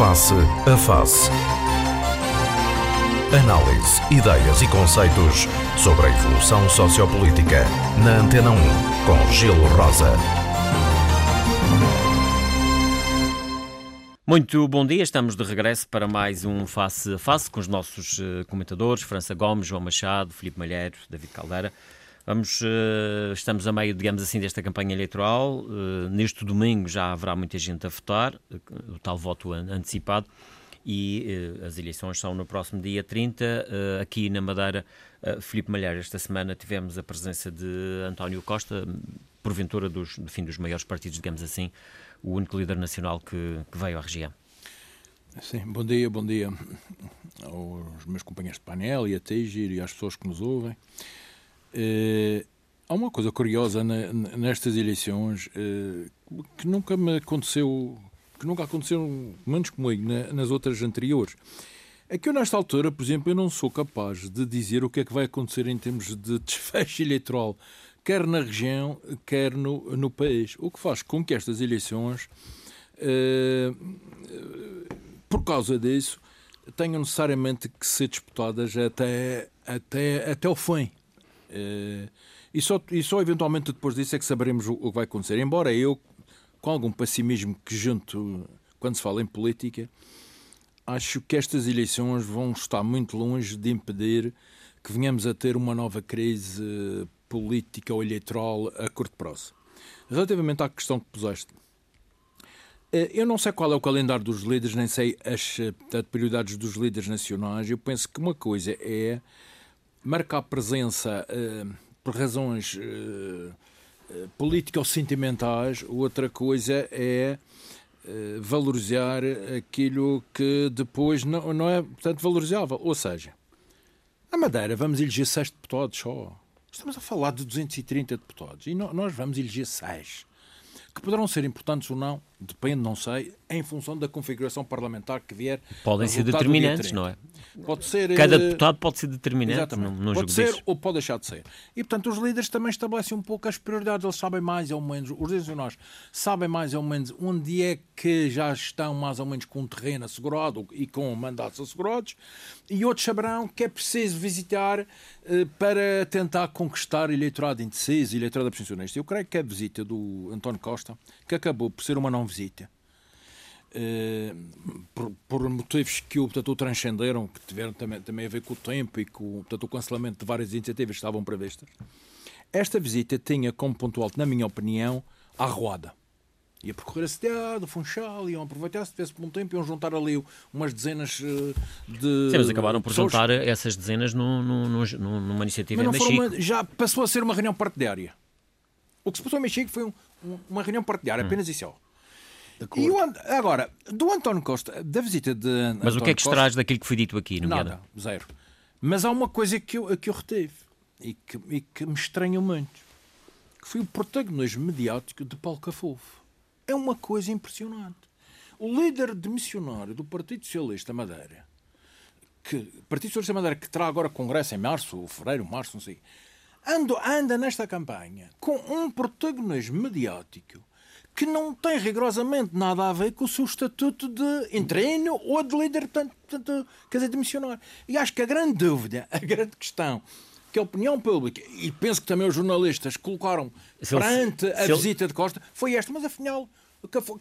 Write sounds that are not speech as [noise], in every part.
Face a Face. Análise, ideias e conceitos sobre a evolução sociopolítica. Na Antena 1, com Gelo Rosa. Muito bom dia, estamos de regresso para mais um Face a Face com os nossos eh, comentadores, França Gomes, João Machado, Filipe Malheiro, David Caldeira. Vamos, uh, estamos a meio, digamos assim, desta campanha eleitoral. Uh, neste domingo já haverá muita gente a votar, uh, o tal voto antecipado, e as eleições são no próximo dia 30. aqui na Madeira, Filipe Malheiro, esta semana tivemos a presença de António Costa, porventura dos, fim, dos maiores partidos, digamos assim, o único líder nacional que, que veio à região. Sim, bom dia, bom dia aos meus companheiros de painel e a Teigir e às pessoas que nos ouvem. Uh, há uma coisa curiosa nestas eleições uh, que nunca me aconteceu, que nunca aconteceu, menos comigo, na, nas outras anteriores. É que eu, nesta altura, por exemplo, eu não sou capaz de dizer o que é que vai acontecer em termos de [laughs] desfecho eleitoral, quer na região, quer no, no país. O que faz com que estas eleições, uh, por causa disso, tenham necessariamente que ser disputadas até, até, até o fim. Uh, e, só, e só eventualmente depois disso é que saberemos o, o que vai acontecer. Embora eu, com algum pessimismo que junto quando se fala em política, acho que estas eleições vão estar muito longe de impedir que venhamos a ter uma nova crise política ou eleitoral a curto prazo. Relativamente à questão que puseste, eh, eu não sei qual é o calendário dos líderes, nem sei as prioridades dos líderes nacionais. Eu penso que uma coisa é marcar presença uh, por razões uh, políticas ou sentimentais, outra coisa é valorizar aquilo que depois não, não é, portanto, valorizável. Ou seja, na Madeira vamos eleger seis deputados só. Estamos a falar de 230 deputados e nós vamos eleger seis que poderão ser importantes ou não, depende, não sei, em função da configuração parlamentar que vier. Podem ser determinantes, não é? Pode ser, Cada eh, deputado pode ser determinante. Exatamente. No, no pode ser ou pode deixar de ser. E, portanto, os líderes também estabelecem um pouco as prioridades. Eles sabem mais ou menos, os líderes nós sabem mais ou menos onde é que já estão mais ou menos com o terreno assegurado e com mandatos assegurados, e outros saberão que é preciso visitar eh, para tentar conquistar eleitorado indeciso, eleitorado abstencionista. Eu creio que a visita do António Costa, que acabou por ser uma não visita, eh, por, por, motivos que o, portanto, transcenderam, que tiveram também, também a ver com o tempo e com portanto, o cancelamento de várias iniciativas que estavam previstas. Esta visita tinha como ponto alto, na minha opinião, a arruada. Ia percorrer a cidade, o Funchal, iam aproveitar, se tivesse bom tempo, iam juntar ali umas dezenas eh, de. Sim, mas acabaram por pessoas. juntar essas dezenas no, numa iniciativa mas em Mexico. Uma, já passou a ser uma reunião partidária. O que se passou em Mexico foi um, uma reunião partidária, hum. apenas isso. E o, agora, do António Costa, da visita de. Mas António o que é que extraz daquilo que foi dito aqui, nomeada? Nada, zero. Mas há uma coisa que eu, que eu reteve e que, e que me estranha muito, que foi o protagonismo mediático de Paulo Cafofo. É uma coisa impressionante. O líder de missionário do Partido Socialista Madeira, que Partido Socialista Madeira que terá agora congresso em março, ou fevereiro, março, não sei, anda, anda nesta campanha com um protagonismo mediático que não tem rigorosamente nada a ver com o seu estatuto de entreino ou de líder, portanto, portanto quer dizer, de missionário. E acho que a grande dúvida, a grande questão que a opinião pública, e penso que também os jornalistas colocaram se perante a visita ele... de Costa, foi esta, mas afinal.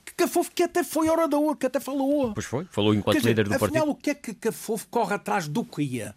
Que Cafofo que até foi orador, que até falou. Pois foi, falou enquanto dizer, líder do afinal, partido. Afinal, o que é que Cafofo corre atrás do que ia?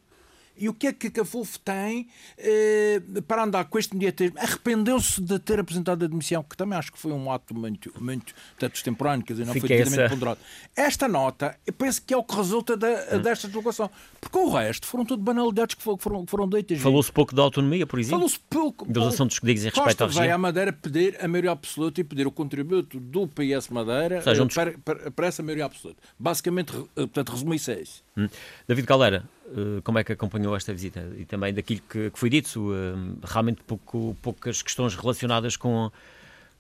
E o que é que Cafofo tem eh, para andar com este mediatismo? Arrependeu-se de ter apresentado a admissão, que também acho que foi um ato muito, muito portanto, extemporâneo, quer dizer, não Fica foi devidamente ponderado. Esta nota, eu penso que é o que resulta da, hum. desta deslocação. Porque o resto foram tudo banalidades que foram, que foram ditas. Falou-se pouco da autonomia, por exemplo? Falou-se pouco. Dos assuntos que dizem respeito à região. veio à Madeira pedir a maioria absoluta e pedir o contributo do PS Madeira seja, um para, para, para, essa maioria absoluta. Basicamente, portanto, resumi-se a isso. Hum. David Caldeira, eh, como é que acompanhou esta visita? E também daquilo que, que foi dito, eh, realmente pouco, poucas questões relacionadas com,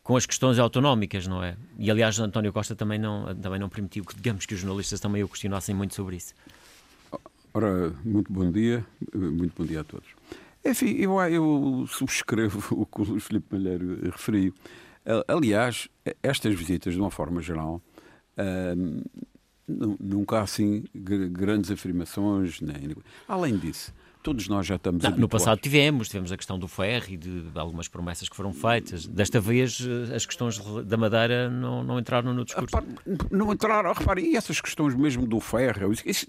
com as questões autonómicas, não é? E aliás, António Costa também não, também não permitiu que, digamos, que os jornalistas também o questionassem muito sobre isso. Ora, muito bom dia, muito bom dia a todos. Enfim, eu, eu subscrevo [laughs] o que o Filipe Malheiro referiu. Aliás, estas visitas, de uma forma geral, Nunca há assim grandes afirmações. Nem... Além disso, todos nós já estamos não, No passado tivemos, tivemos a questão do ferro e de algumas promessas que foram feitas. Desta vez eh, as questões da Madeira não, não entraram no discurso. Não entraram, repare, e essas questões mesmo do ferro, isso, isso,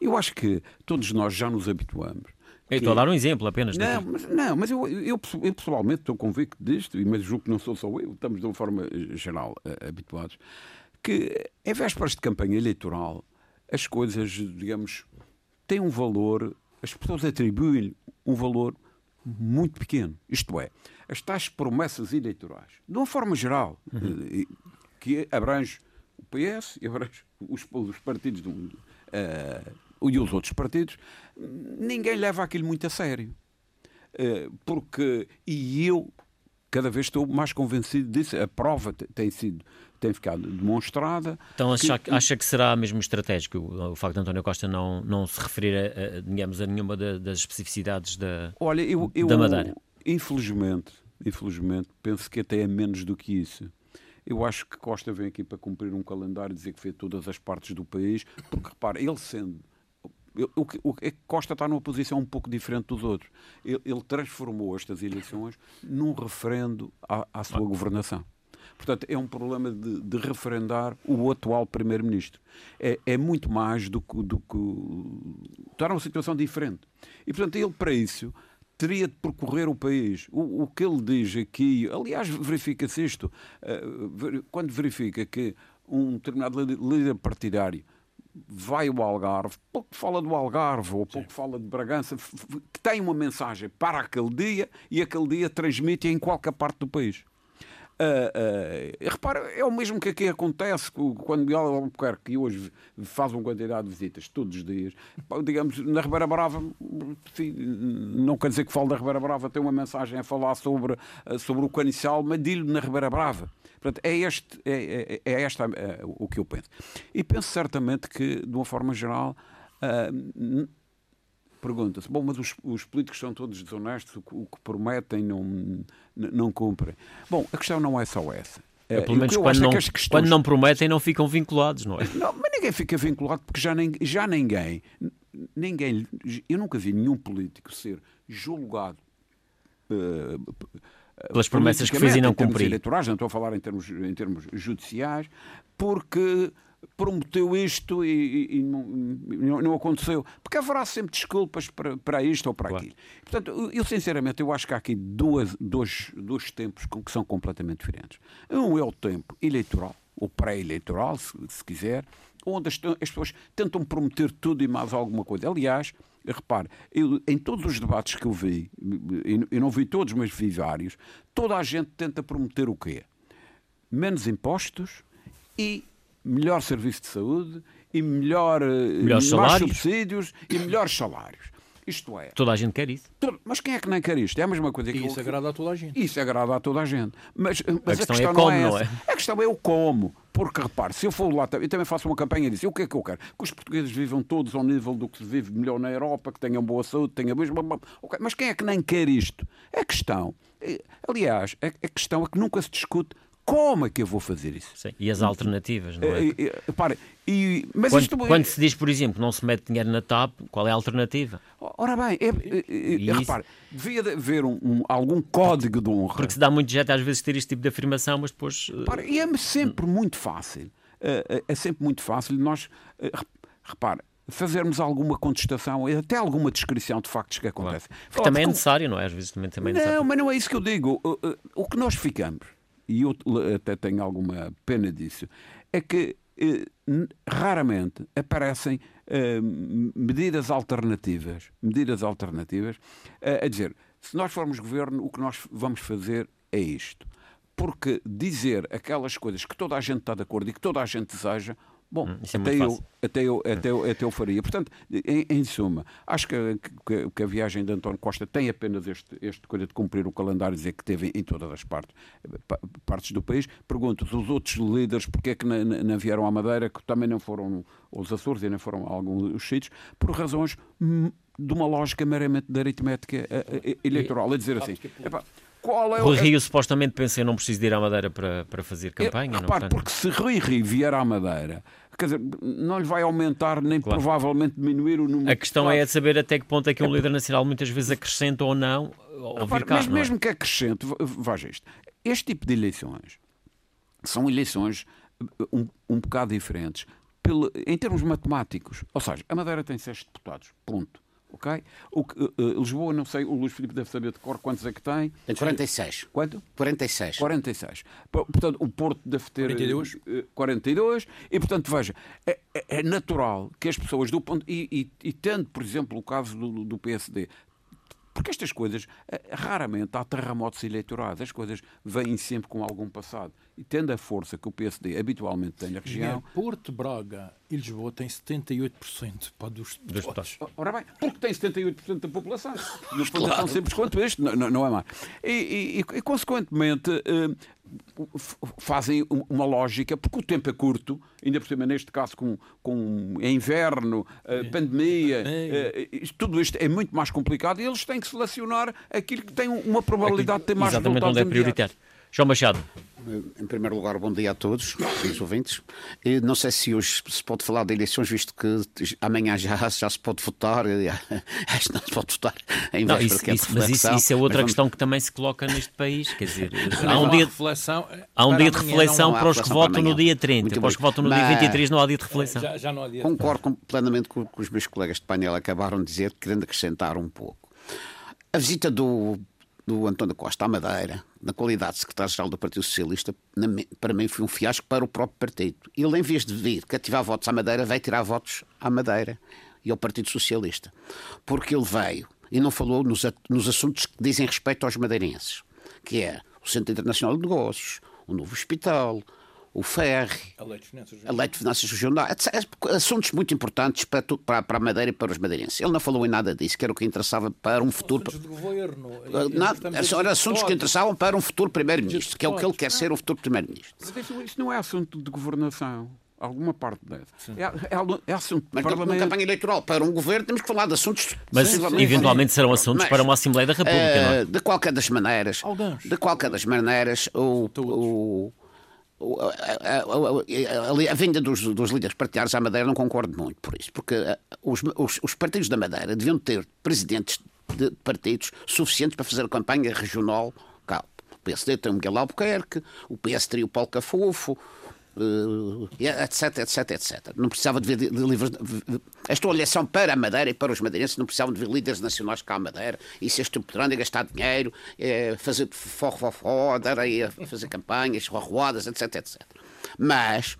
eu acho que todos nós já nos habituamos. Eu estou a dar um exemplo apenas. Não, mas, não, mas eu, eu, eu, pessoalmente estou convicto disto, mas julgo que não sou só eu, estamos de uma forma geral uh, habituados, que em vésperas de campanha eleitoral as coisas, digamos, têm um valor, as pessoas atribuem um valor muito pequeno. Isto é, as tais promessas eleitorais, de uma forma geral, uhum. que abrange o PS e abrange os, os partidos do mundo. Uh, e os outros partidos, ninguém leva aquilo muito a sério. Eh, porque, e eu cada vez estou mais convencido disso, a prova tem sido tem ficado demonstrada. Então acha que, acha que será mesmo estratégico o, facto de António Costa não, não se referir a, a digamos, a nenhuma da, das especificidades da, Olha, eu, eu, da Madeira? Infelizmente, infelizmente, penso que até é menos do que isso. Eu acho que Costa vem aqui para cumprir um calendário e dizer que fez todas as partes do país, porque repara, ele sendo o que, o que Costa está numa posição um pouco diferente dos outros. Ele, ele transformou estas eleições num referendo à, à sua governação. Portanto, é um problema de, de referendar o atual Primeiro-Ministro. É, é, muito mais do que, do que. Está numa situação diferente. E, portanto, ele, para isso, teria de percorrer o país. O, o que ele diz aqui. Aliás, verifica-se isto. Uh, quando verifica que um determinado líder partidário vai ao Algarve, pouco fala do Algarve ou pouco Sim. fala de Bragança, que tem uma mensagem para aquele dia e aquele dia transmite em qualquer parte do país. Uh, uh, repara, é o mesmo que aqui acontece quando Miguel Albuquerque, que hoje faz uma quantidade de visitas todos os dias, digamos, na Ribeira Brava, não quer dizer que fale da Ribeira Brava, tem uma mensagem a falar sobre, sobre o Canicial, mas digo na Ribeira Brava. Portanto, é, este, é, é, é esta é, o que eu penso. E penso certamente que, de uma forma geral, uh, pergunta-se, bom, mas os, os, políticos são todos desonestos, o, o, que prometem não, não cumprem. Bom, a questão não é só essa. É, pelo menos quando não, questões... quando não prometem não ficam vinculados, não é? Não, mas ninguém fica vinculado porque já, nem, já ninguém, ninguém, eu nunca vi nenhum político ser julgado uh, pelas promessas que fez e não cumpriu. eleitorais, não estou a falar em termos, em termos judiciais, porque prometeu isto e, e, e não, não, aconteceu. Porque haverá sempre desculpas para, para isto ou para claro. aquilo. Portanto, eu sinceramente eu acho que há aqui duas, dois, dois tempos que são completamente diferentes. Um é o tempo eleitoral, ou pré-eleitoral, se, se quiser, onde as, as, pessoas tentam prometer tudo e mais alguma coisa. Aliás, repare, eu, em todos os debates que eu vi, eu não vi todos, mas vi vários, toda a gente tenta prometer o quê? Menos impostos e melhor serviço de saúde e melhor, eh, melhores subsídios e melhores salários. Isto é. Toda a gente quer isso. Mas quem é que nem quer isto? É a mesma coisa que. E isso eu... agrada a toda a gente. Isso agrada a toda a gente. Mas, mas a, questão a questão, é como, não é, não é? A questão é o como. Porque, repare, se eu for lá, eu também faço uma campanha disso. O que é que eu quero? Que os portugueses vivam todos ao nível do que se vive melhor na Europa, que tenham boa saúde, tenham. Mas quem é que nem quer isto? A questão. Eh, aliás, a questão é que nunca se discute como é que eu vou fazer isso? Sim. E as alternativas, não é? é, é para, e, mas quando, isto... quando, se diz, por exemplo, não se mete dinheiro na TAP, qual é a alternativa? Ora bem, é, é, é repare, devia haver um, um, algum código de honra. Porque se dá muito jeito às vezes ter este tipo de afirmação, mas depois. E é sempre muito fácil. É, é sempre muito fácil nós. Repare, fazermos alguma contestação, até alguma descrição de factos que acontecem. Claro. também é necessário, não é? Às vezes também, também é necessário. Não, mas não é isso que eu digo. O que nós ficamos e eu até tenho alguma pena disso, é que eh, raramente aparecem eh, medidas alternativas, medidas alternativas, eh, a dizer, se nós formos governo, o que nós vamos fazer é isto. Porque dizer aquelas coisas que toda a gente está de acordo e que toda a gente deseja, Bom, hum, é até, eu, até, eu, até, eu, até eu faria. Portanto, em, em suma, acho que, que, que, a viagem de António Costa tem apenas este, este coisa de cumprir o calendário, dizer que teve em todas as partes, partes do país. Pergunto, os outros líderes, porque é que não, não vieram à Madeira, que também não foram aos Açores e não foram a alguns sítios, por razões hum, de uma lógica meramente de aritmética eh, eh, eleitoral. A dizer assim, qual é o... Rui Rio supostamente pensa em não preciso de ir à Madeira para, para fazer campanha. Eu, repare, porque se Rui Rio vier à Madeira quer dizer, não lhe vai aumentar nem claro. provavelmente diminuir o número A questão é de saber até que ponto é que um é... líder nacional muitas vezes acrescenta ou não. Vir cá, mas não é? mesmo que acrescente, veja isto, este tipo de eleições são eleições um, um bocado diferentes pelo, em termos matemáticos. Ou seja, a Madeira tem seis deputados, ponto. Ok? O, uh, Lisboa, não sei, o Luís Filipe deve saber de cor quantos é que tem. Tem 46. Quanto? 46. 46. Portanto, o Porto deve ter 42. Uh, 42 e, portanto, veja, é, é, é, natural que as pessoas do ponto. E, e, e tendo, por exemplo, o caso do, do PSD, porque estas coisas, eh, raramente há terremotos eleitorais, as coisas vêm sempre com algum passado. E tendo a força que o PSD habitualmente tem na região. Porto, Braga e Lisboa têm 78% para dos deputados. Ora bem, porque tem 78% da população. No fundo, claro. tão simples quanto este, não, não é mais. E, e, e, consequentemente, eh, fazem uma lógica, porque o tempo é curto, ainda por cima, neste caso, com, com é inverno, uh, pandemia, uh, tudo isto é muito mais complicado e eles têm que selecionar aquilo que tem uma probabilidade de ter mais Exatamente onde é prioritário. João Machado. Em primeiro lugar, bom dia a todos, os ouvintes. E não sei se hoje se pode falar de eleições, visto que amanhã já, já se pode votar. [laughs] Acho que não se pode votar em não, isso, isso, Mas isso, isso, é outra vamos... questão que também se coloca neste país. Quer dizer, há um dia, reflexão, há um dia de reflexão para os que votam no dia 30. Para os que votam no dia 23 não há dia de reflexão. Já, já não há dia Concordo plenamente com o que os meus colegas de painel acabaram de dizer, querendo acrescentar um pouco. A visita do do António Costa à Madeira, na qualidade de secretário-geral do Partido Socialista, para mim foi um fiasco para o próprio partido. Ele, em vez de vir cativar votos à Madeira, vai tirar votos à Madeira e ao Partido Socialista. Porque ele veio e não falou nos, nos assuntos que dizem respeito aos madeirenses, que é o Centro Internacional de Negócios, o novo hospital, o ferry, a lei de finanças regionais, assuntos muito importantes para, para, para a Madeira e para os madeirenses. Ele não falou em nada disso, que era o que interessava para um futuro. Assuntos de governo. Nada, assuntos que interessavam para um futuro primeiro-ministro, que é o que ele quer ser, o futuro primeiro-ministro. Isso não é assunto de governação alguma parte dessa. É, é, é, assunto Mas parlamento... campanha eleitoral para um governo temos que falar de assuntos... Mas eventualmente serão assuntos mas, para uma Assembleia da República, uh, não é? De qualquer das maneiras, Alguns. de qualquer das maneiras, o, o, a, a, a, vinda dos, dos, líderes partidários à Madeira não concordo muito por isso, porque eh, os, os, os partidos da Madeira deviam ter presidentes de partidos suficientes para fazer a campanha regional cá. O PSD tem o Miguel Albuquerque, o PS teria o Paulo Cafofo, etc, etc, etc. Não precisava de ver livros. Esta olhação para a Madeira e para os madeirenses não precisavam de ver líderes nacionais cá à Madeira e ser estruturando e gastar dinheiro, é, fazer forró, dar aí fazer campanhas, arruadas, etc, etc. Mas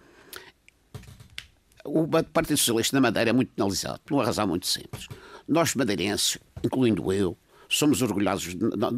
o Partido Socialista da Madeira é muito penalizado por uma razão muito simples. Nós madeirenses, incluindo eu, somos orgulhosos da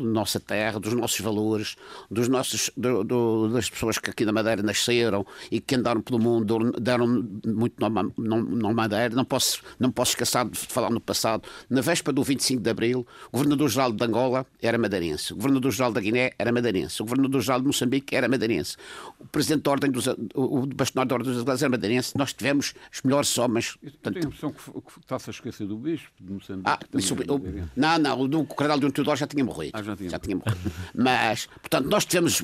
nossa terra, dos nossos valores, dos nossos, do, do, das pessoas que aqui na Madeira nasceram e que andaram pelo mundo, deram muito na Madeira. Não posso, não posso esquecer de falar no passado. Na véspera do 25 de Abril, o governador-geral de Angola era madeirense, o governador-geral da Guiné era madeirense, o governador-geral de Moçambique era madeirense, o presidente da Ordem dos, o bastonário da Ordem dos Advogados era madeirense. Nós tivemos os melhores homens. Eu tenho a impressão que, que está-se a esquecer do bispo de Moçambique. Ah, isso, não, não, o do Cardeal de um Teodoro já tinha morrido. Ah, já tinha, já tinha morrido. Mas, portanto, nós tivemos,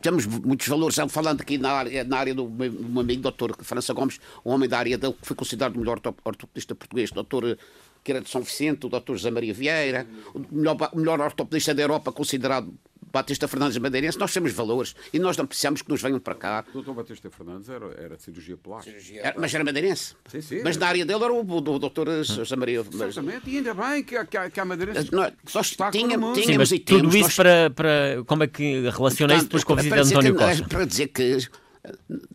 tivemos muitos valores. Falando aqui na área, na área do meu amigo, doutor França Gomes, um homem da área dele que foi considerado o melhor ortopedista português, doutor que era de São Vicente, o doutor José Maria Vieira, o melhor, o melhor ortopedista da Europa considerado Batista Fernandes Madeirense, nós temos valores e nós não precisamos que nos venham para cá. O doutor Batista Fernandes era, era de cirurgia plástica. Era, mas era madeirense. Sim, sim. Mas na área dele era o, o, o doutor José Maria. Exatamente, e ainda bem que, que, que há madeirense. Nós, nós tínhamos, sim, mas tudo temos, isso nós... para, para. Como é que relaciona isso depois com a visita de António Costa? Para dizer que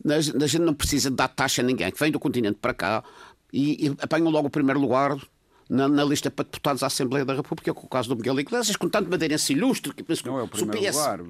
a gente não precisa dar taxa a ninguém que vem do continente para cá e, e apanham logo o primeiro lugar na, na, lista para deputados à Assembleia da República, com o caso do Miguel Iglesias, com tanto madeirense ilustre que penso Não é o primeiro PS... lugar,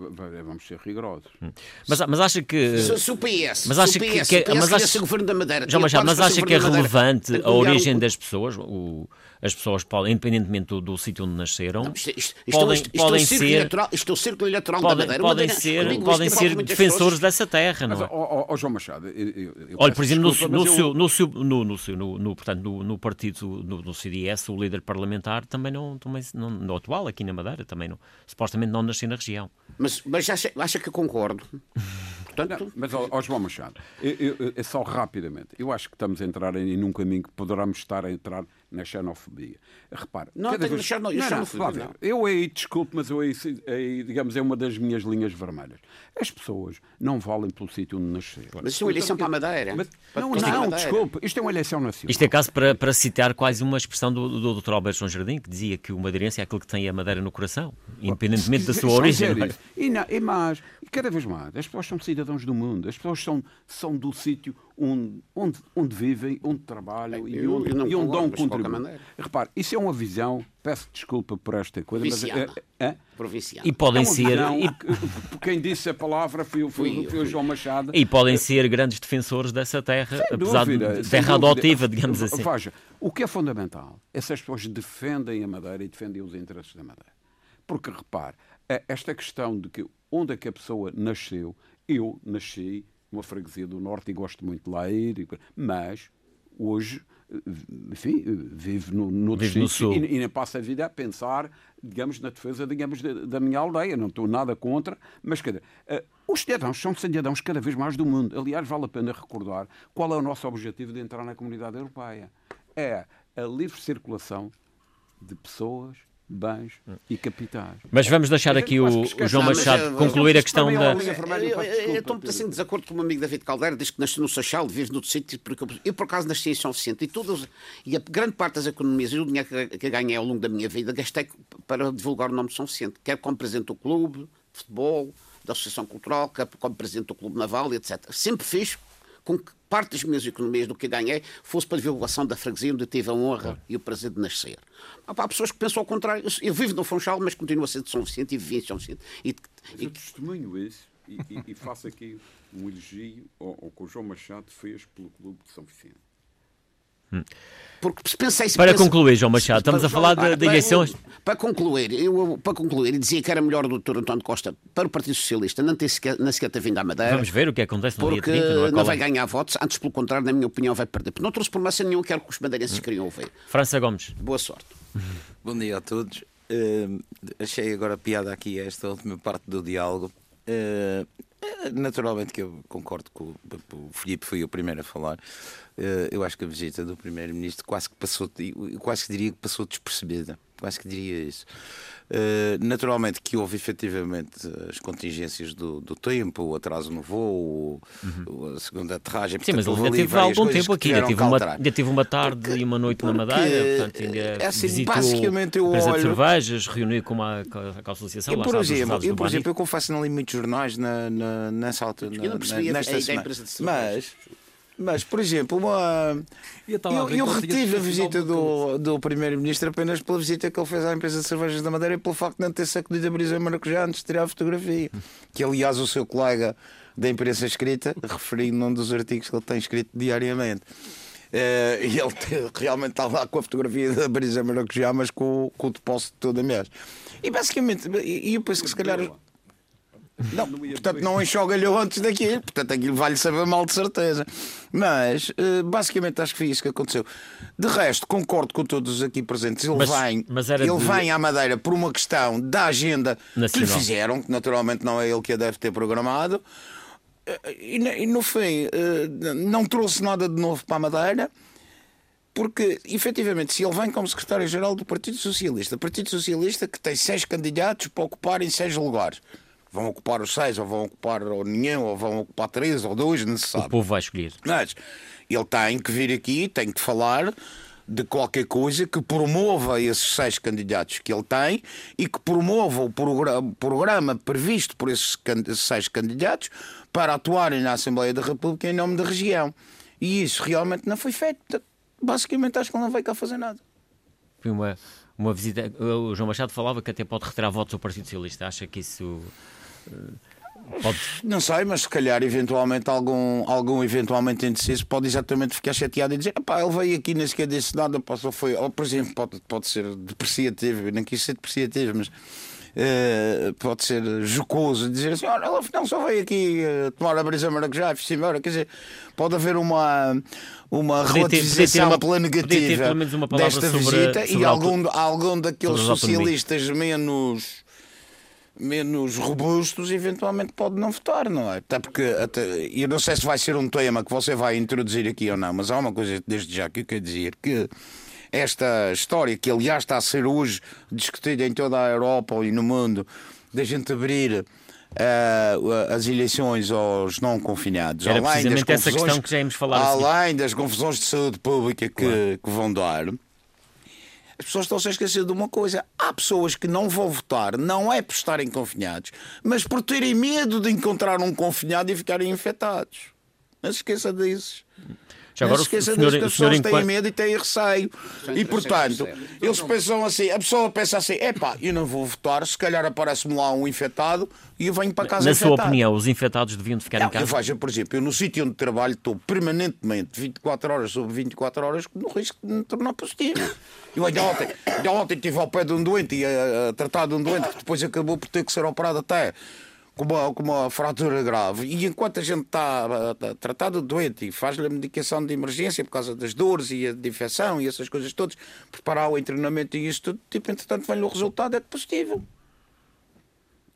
vamos ser rigorosos. Hum. Mas, mas acha que. Se, se o PS. Mas acha que. que, que mas acha, governo da Madeira. Já, mas, mas acha que é relevante a origem das pessoas? O, as pessoas podem, independentemente do, do sítio onde nasceram, não, isto, isto, podem, isto, podem ser. Eleitoral, isto é o círculo eleitoral podem, da Madeira. Podem ser, podem ser defensores dessa terra, não é? Mas, oh, oh, João Machado, eu, eu Olha, por exemplo, desculpa, no, seu, no, seu, no, no, seu, no, no, portanto, no, no partido, no, no CDS, o líder parlamentar também não, também, não, no atual, aqui na Madeira, também não, supostamente não nasceu na região. Mas, mas acha, acha que eu concordo? [laughs] Portanto, Não, mas, ó, ó, João Machado, eu, eu, é só rapidamente. Eu acho que estamos a entrar em, num caminho que poderemos estar a entrar na xenofobia. Repara, Não, tenho vez... xeno- não, não, xenofobia, Flávio, não. eu aí, desculpe, mas eu aí, aí, digamos, é uma das minhas linhas vermelhas. As pessoas não valem pelo sítio onde nasceram. Mas isso é uma eleição para a Madeira. Mas- Para não, não, Madeira. desculpe, isto é uma eleição nacional. Isto é caso para, para citar quase uma expressão do, do Dr. Alberto João Jardim, que dizia que o madeirense é aquele que tem a madeira no coração, independentemente da sua Só origem. é? E, não, e mais, e cada vez mais, as pessoas são cidadãos do mundo, as pessoas são, são do sítio onde, onde, onde vivem, onde trabalham e onde, e onde dão um mas de qualquer contributo. maneira. Repare, isso é uma visão, peço desculpa por esta coisa, mas Provinciana. é, é, Provincial. E podem é uma ser. visão E, que- quem disse a palavra foi, o- foi, eu, foi o. João Machado. e podem ser grandes defensores dessa terra, Sem apesar dúvida, de sem terra dúvida. adotiva, digamos assim. Veja, o que é fundamental é se as pessoas defendem a Madeira e defendem os interesses da Madeira. Porque, repare, esta questão de que onde é que a pessoa nasceu, eu nasci numa freguesia do Norte e gosto muito de lá ir, mas hoje, enfim, vivo no, no Vive no sítio sul. e, e nem passo a vida a pensar, digamos, na defesa, digamos, da, da minha aldeia. Não estou nada contra, mas quer dizer, eh, os cidadãos são cidadãos cada vez mais do mundo. Aliás, vale a pena recordar qual é o nosso objetivo de entrar na comunidade europeia. É a livre circulação de pessoas, bens e capitais. Mas vamos deixar aqui o, o João Machado concluir a questão é da. Eu- Estou muito assim de desacordo com o meu amigo David Caldeira, diz que nasceu no Seixal, vive no sítio, porque eu, eu, por acaso nasci em São Vicente e, todos, e a grande parte das economias e o dinheiro que, que ganhei ao longo da minha vida gastei para divulgar o nome de São Vicente, quer como presidente do clube de futebol, da Associação Cultural, quer como presidente do Clube Naval, etc. Sempre fiz com que parte das minhas economias do que ganhei fosse para a divulgação da freguesia onde eu tive a honra e o prazer de nascer. Ah, Há pessoas que pensam ao contrário. Eu, eu vivo no Funchal, mas continuo a ser de São Vicente e vivi em São Vicente. E, e- eu testemunho isso e, e- e faço aqui um elogio ao, ao que o João Machado fez pelo Clube de São Vicente. Porque se pensei, se Para pensa- concluir, João Machado, estamos a falar de, Ora, de para- eleições. Para concluir, eu, para concluir, dizia que era melhor o Dr. António Costa para o Partido Socialista não ter sequer, não sequer ter vindo à Madeira. Vamos ver o que acontece no dia Porque 30, não é? não vai ganhar votos, antes pelo contrário, na minha opinião, vai perder. Porque não trouxe promessa nenhuma, que era o que os madeirenses queriam ouvir. França Gomes. Boa sorte. [laughs] Bom dia a todos. Eh, achei agora piada aqui esta última parte do diálogo. Eh, naturalmente que eu concordo com o, o Filipe, foi o primeiro a falar. Eh, eu acho que a visita do Primeiro-Ministro quase que passou, quase que diria que passou despercebida. Quase que diria isso. Eh, naturalmente que houve efetivamente as contingências do, do tempo, o atraso no voo, o- a segunda aterragem. Sim, mas Portanto, ele ainda ali teve algum tempo que aqui, ainda tive, que uma, ainda tive uma tarde e uma noite na porque, Madeira, portanto, ainda é assim, visitou basicamente eu a empresa de olho- cervejas, reuniu com, uma, com a, a associação, Eu, por exemplo, eu, por exemplo, eu confesso não li muitos jornais na, na, nessa altura. Eu não na- percebi a- nesta a- a semana. empresa de mas, mas, por exemplo, uma, eu eu, eu retive a visita do, do Primeiro-Ministro apenas pela visita que ele fez à empresa de cervejas da Madeira e pelo facto de não ter sacudido a brisa maracujá antes de tirar a fotografia. [laughs] Que, aliás, o seu colega da imprensa escrita, referindo num dos artigos que ele tem escrito diariamente. eh, e ele te- realmente está lá com a fotografia da brisa maracujá, mas com, o- com o depósito todo a mês. E basicamente, e e eu penso que se calhar. Não, portanto, não enxoga-lhe antes daquilo, portanto, aquilo vai-lhe saber mal de certeza. Mas, eh, basicamente, acho que foi isso que aconteceu. De resto, concordo com todos os aqui presentes. Ele Mas- vem, mas era ele de- vem à Madeira por uma questão da agenda que lhe Nacional. fizeram, que naturalmente não é ele que a deve ter programado. Eh, E, no- e no fim, eh, não trouxe nada de novo para a Madeira. Porque, efetivamente, se ele vem como secretário-geral do Partido Socialista, Partido Socialista que tem seis candidatos para ocuparem seis lugares, vão ocupar os seis, ou vão ocupar ou nenhum, ou vão ocupar três ou dois, não se O povo vai escolher. Mas ele tem que vir aqui, tem que falar de qualquer coisa que promova esses seis candidatos que ele tem e que promova o programa, programa previsto por esses seis candidatos para atuarem na Assembleia da República em nome da região. E isso realmente não foi feito. Basicamente, acho que ele não veio cá fazer nada. Foi uma, uma visita. O João Machado falava que até pode retirar votos ao Partido Socialista. Acha que isso pode. Não sei, mas se calhar eventualmente algum, algum eventualmente indeciso pode exatamente ficar chateado e dizer pá, ele veio aqui nem sequer disse nada, pá, só foi, ou por exemplo, pode, pode ser depreciativo, eu não quis ser depreciativo, mas eh, pode ser jocoso dizer assim, olha, ele afinal só veio aqui eh, tomar a brisa maracujá e embora, quer dizer, pode haver uma, uma Podia ter relativização uma- pela negativa uma desta sobre- visita sobre e algum, algum daqueles socialistas menos menos robustos, eventualmente pode não votar, não é? Até porque, até, eu não sei se vai ser um tema que você vai introduzir aqui ou não, mas há uma coisa desde já que eu quero dizer, que esta história, que aliás está a ser hoje discutida em toda a Europa e no mundo, da gente abrir uh, as eleições aos não confinados, Era além das questão que já íamos falar além das confusões de saúde pública que, claro. que vão dar as pessoas estão-se a esquecer de uma coisa. Há pessoas que não vão votar, não é por estarem confinados, mas por terem medo de encontrar um confinado e ficarem infectados. Não se esqueça disso. Já agora, não se esqueça senhor, que as pessoas têm medo e têm receio. E, portanto, eles pensam assim, a pessoa pensa assim, epá, eu não vou votar, se calhar aparece-me lá um infectado e eu venho para casa Na infectado. sua opinião, os infectados deviam ficar não, em casa? Eu vejo, por exemplo, eu no sítio onde trabalho estou permanentemente 24 horas sobre 24 horas no risco de me tornar positivo. Eu ainda ontem, ainda ontem estive ao pé de um doente e a, a tratar de um doente que depois acabou por ter que ser operado até com uma, com uma fratura grave e enquanto a gente está a, a tratar do doente e faz-lhe a medicação de emergência por causa das dores e a de infecção e essas coisas todas, preparar o treinamento e isso tudo, tipo, entretanto vem-lhe o resultado é positivo.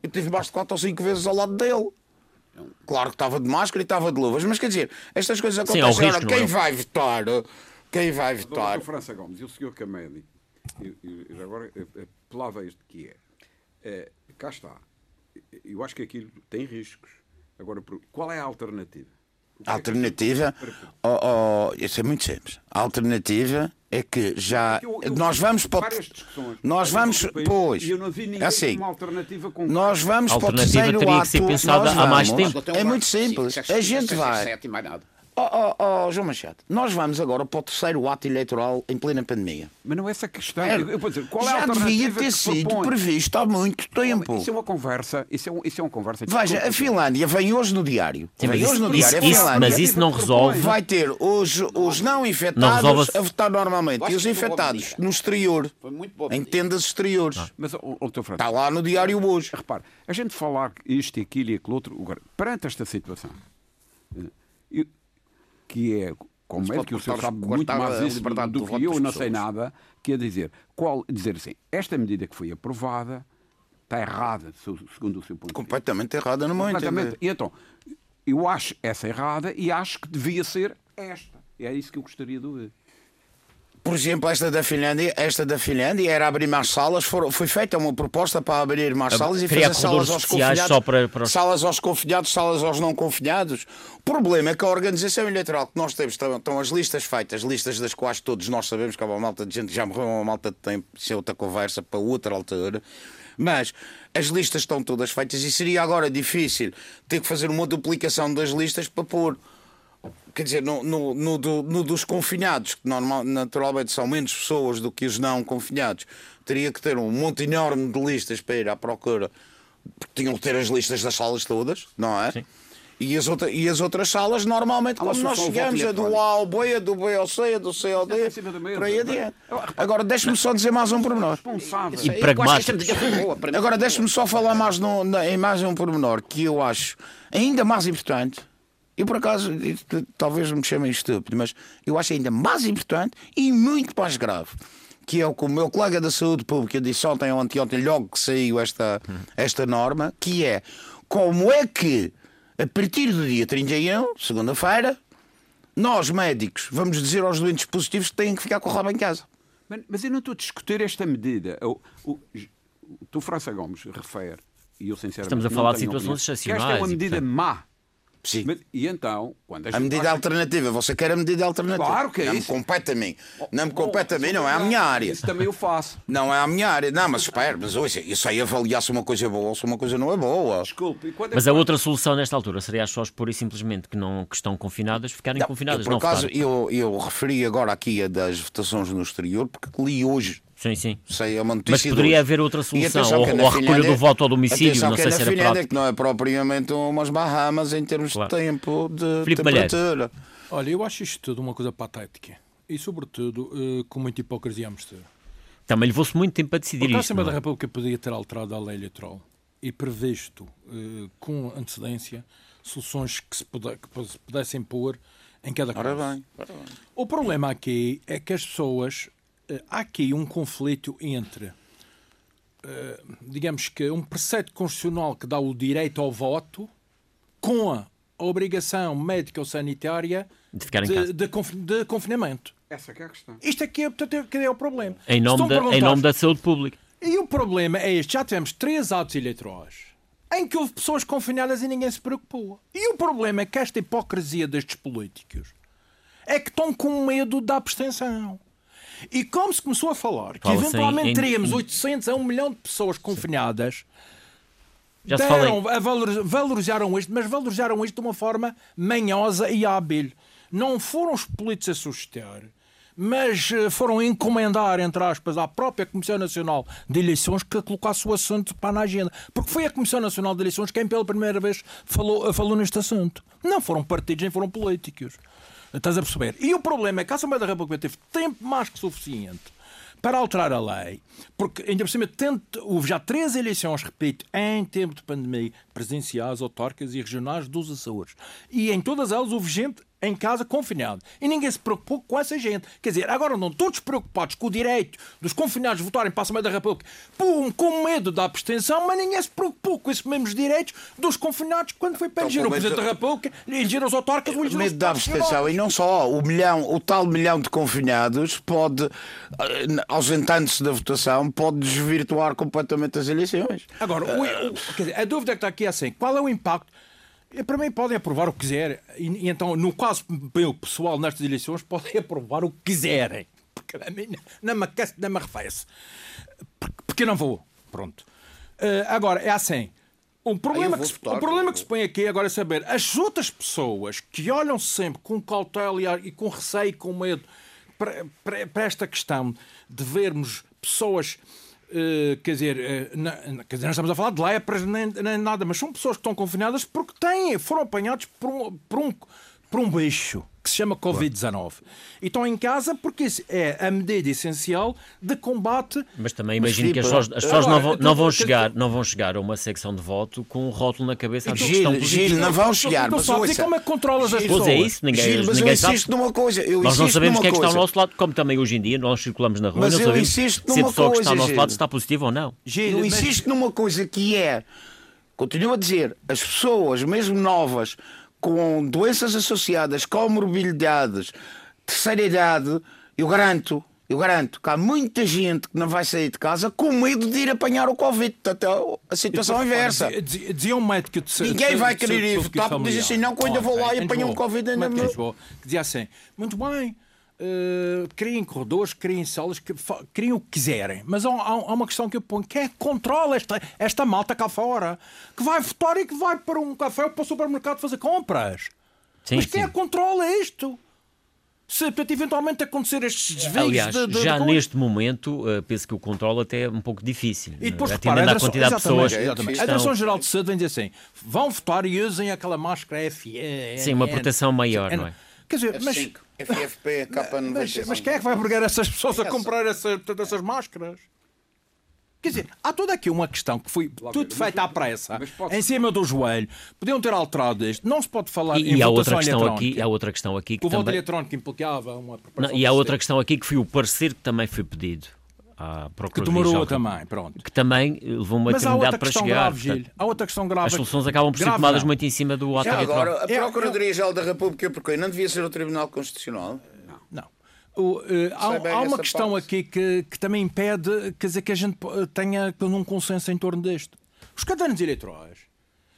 Eu tive mais de 4 ou 5 vezes ao lado dele. Claro que estava de máscara e estava de luvas, mas quer dizer, estas coisas acontecem. Sim, risco, Ora, quem é? vai votar? Quem vai votar? Doutor França Gomes e o senhor Cameli, agora apelava este que é. é cá está eu acho que aquilo tem riscos. Agora, qual é a alternativa? A alternativa, oh, oh, isso é muito simples. A alternativa é que já eu, eu, nós vamos para nós vamos pois eu não vi ninguém assim, uma alternativa com nós vamos para o terceiro teria ato, que ser pensada há mais tempo. É muito simples. A gente vai. Oh, oh, oh, João Machado, nós vamos agora para o terceiro ato eleitoral em plena pandemia. Mas não é essa a questão. É, eu, eu dizer, qual já é a devia ter sido propõe? previsto há muito tempo. Isso é uma conversa. Isso é, um, isso é uma conversa. Veja, a Finlândia vem hoje no diário. Sim, vem hoje no diário. Isso, mas isso não resolve. Vai ter os, os não infectados não a votar normalmente e os infectados no exterior. Em tendas exteriores. Ah. Mas, oh, oh, Está lá no diário hoje. Repare, a gente falar isto e aquilo e aquilo outro, perante esta situação. Eh, eu, que é como é que o senhor sabe muito mais isso do, que eu, não sei nada, que é dizer, qual, dizer assim, esta medida que foi aprovada está errada, segundo o seu ponto de vista. Completamente errada, não Completamente. E então, eu acho essa errada e acho que devia ser esta. É isso que eu gostaria de ver. Por exemplo, esta da Finlândia, esta da Finlândia era abrir mais salas, for, foi feita uma proposta para abrir mais salas e fazer salas aos confinhados, só para, para... salas aos confinhados, salas aos não confinhados. O problema é que a organização eleitoral que nós temos estão, estão as listas feitas, listas das quais todos nós sabemos que há uma malta de gente que já morreu, uma malta de tempo, isso é outra conversa para outra altura. Mas as listas estão todas feitas e seria agora difícil ter que fazer uma duplicação das listas para pôr quer dizer, no, no, no, do, no, dos confinados, que normal, naturalmente são menos pessoas do que os não confinados, teria que ter um monte enorme de listas para ir à procura, porque tinham que ter as listas das salas todas, não é? Sim. E as, outra, e as outras salas, normalmente, como nós chegamos, a do A ao B, a do B ao C, a do C ao D, por aí adiante. Agora, deixe-me só dizer mais um pormenor. E pragmático. Agora, deixe-me só falar mais no, em mais um pormenor, que eu acho ainda mais importante eu, por acaso, talvez me chamem estúpido, mas eu acho ainda mais importante e muito mais grave. Que é o que o meu colega da saúde pública disse ontem ou anteontem, logo que saiu esta, esta norma, que é como é que, a partir do dia 31, segunda-feira, nós médicos vamos dizer aos doentes positivos que têm que ficar com o rabo em casa. Mas, mas eu não estou a discutir esta medida. O, o, tu, França Gomes, refere, e eu sinceramente. Estamos a falar de situações excepcionais. Esta é uma medida portanto... má Sim. Mas, e então, quando a, a medida alternativa, você quer a medida alternativa? Claro que é não isso. Me compete a mim. Não me compete a mim, não é a minha área. Isso também eu faço. [laughs] Não é a minha área. Não, mas espera, mas ouça, isso aí avaliar se uma coisa é boa ou se uma coisa não é boa. Desculpe. É mas a outra solução nesta altura seria as pessoas pura e simplesmente que, não, que estão confinadas ficarem não, confinadas. Eu, por não acaso, eu, eu referi agora aqui a das votações no exterior, porque li hoje Sim, sim. Sei, é uma Mas poderia haver outra solução, ou, ou a recolha do voto ao domicílio, não sei se era prático. que não é propriamente umas Bahamas em termos claro. de tempo de Filipe temperatura. Malheiro. Olha, eu acho isto tudo uma coisa patética e, sobretudo, uh, com muita hipocrisia a mostrar. Também levou-se muito tempo a decidir Porque isto. A Assembleia é? da República podia ter alterado a lei eleitoral e previsto uh, com antecedência soluções que se, puder, que se pudessem pôr em cada caso. Ora bem, ora bem. O problema aqui é que as pessoas eh, há aqui um conflito entre eh, digamos que, um preceito constitucional que dá o direito ao voto com a obrigação médica ou sanitária De ficar em de, casa. de confi- de confinamento. Essa que é a questão. Isto aqui é, portanto, é, que é o problema. Em nome, da, em nome da saúde pública. E o problema é este: já tivemos três atos eleitorais em que houve pessoas confinadas e ninguém se preocupou. E o problema é que esta hipocrisia destes políticos é que estão com medo da abstenção. E como se começou a falar que eventualmente em- teríamos 800 a 1 milhão de pessoas confinadas, Já deram, valor- valorizaram isto, mas valorizaram isto de uma forma manhosa e hábil. Não foram os políticos a suscitar, mas eh, foram encomendar, entre aspas, à própria Comissão Nacional de Eleições que colocasse o assunto para na agenda. Porque foi a Comissão Nacional de Eleições quem pela primeira vez falou, falou neste assunto. Não foram partidos nem foram políticos. Estás a perceber? E o problema é que a Assembleia da República teve tempo mais que suficiente para alterar a lei, porque ainda por cima tente- houve já três eleições, repito, em tempo de pandemia, presidenciais, autárquicas e regionais dos Açores. E em todas elas houve gente em casa confinada. E ninguém se preocupou com essa gente. Quer dizer, agora andam todos preocupados com o direito dos confinados votarem para a Assembleia da República pum, com medo da abstenção, mas ninguém se preocupou com esses mesmos direitos dos confinados quando foi para Então, eleger o com medo Presidente da República, eleger os autárquicas, eleger medo da abstenção. E não só, o, milhão, o tal milhão de confinados pode, eh, ausentando-se da votação, pode desvirtuar completamente as eleições. Agora, o- o- quer dizer, a dúvida que está aqui é assim: qual é o impacto? Para mim, podem aprovar o que quiserem. E, então, no caso meu pessoal, nestas eleições, podem [laughs] aprovar o que quiserem. Porque a mim não me aquece, não me arrefece. Porque, eu não vou. Pronto. Eh, agora, é assim. O problema, que se, votar, o problema que se põe aqui agora é saber as outras pessoas que olham sempre com cautela e e com receio e com medo para, para- para esta questão de vermos pessoas eh, quer dizer, eh, na- quer dizer, não estamos a falar de lepras nem, nem nada, mas são pessoas que estão confinadas porque têm, foram apanhados por um, por um, por um bicho que se chama Covid-19. E estão em casa porque isso é a medida essencial de combate. Mas também imagino que as pessoas, as pessoas não, vão, agora, não, vão chegar, não vão chegar a uma secção de voto com um rótulo na cabeça dizer estão Gil, positivos. Gil, não vão chegar. Mas sabe ouça, como é que controlas as Gil, pessoas. Pois é isso, ninguém, Gil, mas eu ninguém sabe. insisto numa coisa. Eu Nós não sabemos quem é que está ao coisa. nosso lado, como também hoje em dia nós circulamos na rua, Mas não eu sabemos insisto se a pessoa que está ao coisa, nosso Gil. lado está positiva ou não. Gil, Eu mas- insisto numa coisa que é, continuo a dizer, as pessoas, mesmo novas, com doenças associadas, comorbilidades, terceira idade, eu garanto, eu garanto que há muita gente que não vai sair de casa com medo de ir apanhar o Covid. Portanto, a situação é inversa. Dizia- um médico de Ninguém vai querer ir votar porque diz assim, não, quando eu vou lá e apanho Lisboa, Covid ainda médico em me- Lisboa, que dizia assim, muito bem, eh, criem corredores, criem salas, criem o que quiserem. Mas há, há- uma questão que eu ponho, quem é que controla esta, esta malta cá fora? Que vai votar e que vai para um café ou para o supermercado fazer compras. Sim, Mas quem é sim. que controla isto? Se portanto, eventualmente acontecer estes desvios Aliás, de, de, já de- neste momento, eh, penso que o controle até é um pouco difícil. E depois, eh, repara, atendendo à Direção- quantidade de pessoas exatamente, A estão... Direção-Geral de Saúde vem dizer assim: vão votar e usem aquela máscara FN. Sim, uma proteção maior, não é? Quer dizer, mas, F5, FFP, [laughs] mas, mas quem é que vai obrigar essas pessoas a comprar essa, portanto, essas máscaras? Quer dizer, há toda aqui uma questão que foi tudo feita à pressa, em cima do joelho. Podiam ter alterado isto. Não se pode falar em E, e há outra questão aqui, há outra questão aqui que O voto também... eletrónico implicava uma Não, e há outra questão aqui que foi o parecer que também foi pedido à que demorou também, pronto. que também levou uma Mas eternidade para chegar. grave, Gil. Há outra questão grave. as soluções acabam por ser Grave tomadas não. muito em cima do ato Já agora, a Eu- Procuradoria-Geral da República, porque não devia ser o Tribunal Constitucional? Não. O, eh, há, há uma questão parte. aqui que, que também impede quer dizer, que a gente eh, tenha um consenso em torno disto. Os cadernos eleitorais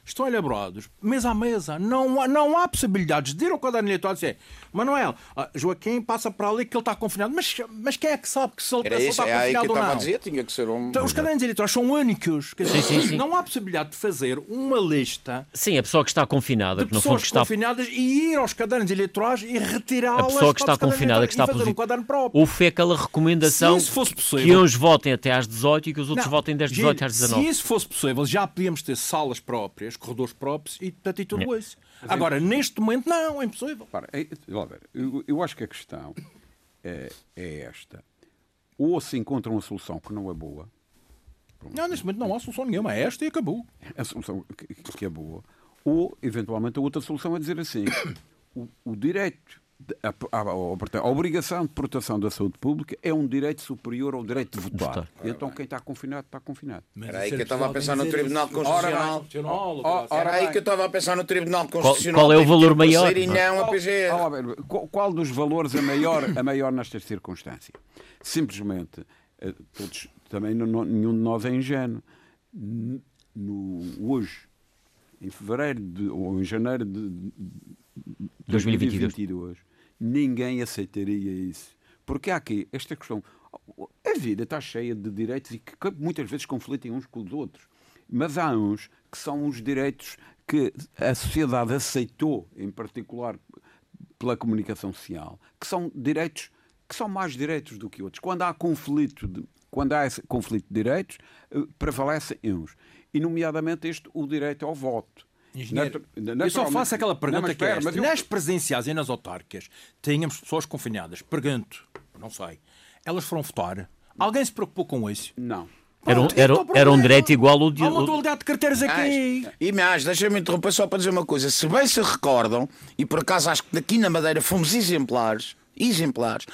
estão elaborados mês a mesa. Não há, não há possibilidades de ir ao caderno eleitoral e dizer Manuel, ah, Joaquim passa para ali que ele está confinado. Mas, mas quem é que sabe que se ele, Era se ele isso, está é confinado ou a não? dizer, tinha que ser um... Então, os cadernos eleitorais são únicos. Quer dizer, Sim, sim, sim. Não há possibilidade de fazer uma lista Sim, a pessoa que está confinada, de que pessoas que está confinadas e ir aos cadernos eleitorais e retirá-las a pessoa que para está confinada, que está fazer um positivo. caderno próprio. Ou foi aquela recomendação Se isso fosse possível- que uns votem até às 18 e que os outros Não, votem das Gil, 18 às 19. Se isso fosse possível, já podíamos ter salas próprias, corredores próprios e, portanto, e tudo isso. Agora, neste momento, não, é impossível. Repara, é- vamos ver, eu, eu acho que a questão é, é esta. Ou se encontra uma solução que não é boa, Não, neste momento não há solução nenhuma. É esta e acabou. a solução que, que é boa, ou eventualmente a outra solução é dizer assim: [coughs] o, o direito a, a, a, a, obrigação de proteção da saúde pública é um direito superior ao direito de votar. votar. Então quem está confinado, está confinado. Era aí que eu estava a pensar no Tribunal Constitucional. Era aí que eu estava a pensar no Tribunal Constitucional. Qual, qual é o valor maior? E não a PGR. Qual, qual dos valores é maior, a maior nestas circunstâncias? Simplesmente, eh, todos, também nenhum de nós é ingênuo. No, hoje, em fevereiro de, ou em janeiro de 2022, 2022 ninguém aceitaria isso. Porque há aqui esta questão. A vida está cheia de direitos e que muitas vezes conflitem uns com os outros. Mas há uns que são os direitos que a sociedade aceitou, em particular pela comunicação social, que são direitos que são mais direitos do que outros. Quando há conflito de, quando há esse conflito de direitos, eh, prevalecem uns. E, nomeadamente, este, o direito ao voto. Engenheiro, eu só faço aquela pergunta não, que é esta. Eu... Nas presenciais e nas autárquicas, tínhamos pessoas confinadas. Pergunto, não sei, elas foram votar? Alguém se preocupou com isso? Não. Era um, era, era um direito igual ao de. Há uma atualidade de carteiras aqui. E mais, deixa-me interromper só para dizer uma coisa. Se bem se recordam, e por acaso acho que daqui na Madeira fomos exemplares, exemplares,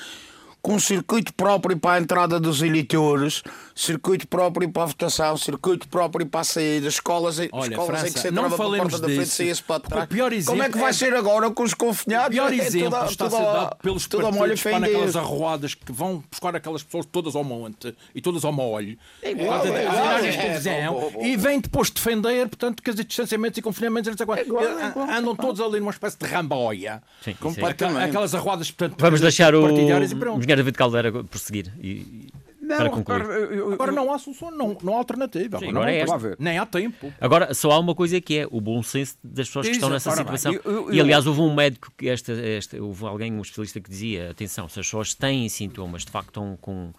com um circuito próprio para a entrada dos eleitores, circuito próprio para a votação, circuito próprio para a saída, escolas, Olha, escolas França, em que se entrava pela porta da frente saía-se para trás. Como é que vai é... ser agora com os confinados? O pior é exemplo é está a ser dado pelos partidos para naquelas arruadas que vão buscar aquelas pessoas todas ao monte e todas ao molho. É igual, é igual, é, e vêm depois defender, portanto, que os distanciamentos e confinamentos é igual, é igual, andam todos ali numa espécie de ramboia. Sim, aquelas arruadas, portanto, Vamos deixar o engenheiro David Caldeira prosseguir. E, não, para concluir. Agora, eu, eu, agora não há solução, não, não há alternativa. Sim, agora, agora é Nem há tempo. Agora, só há uma coisa que é o bom senso das pessoas que estão nessa situação. e aliás, houve um médico, que esta, esta, houve alguém, um especialista que dizia: atenção, se as pessoas têm sintomas, de facto estão com,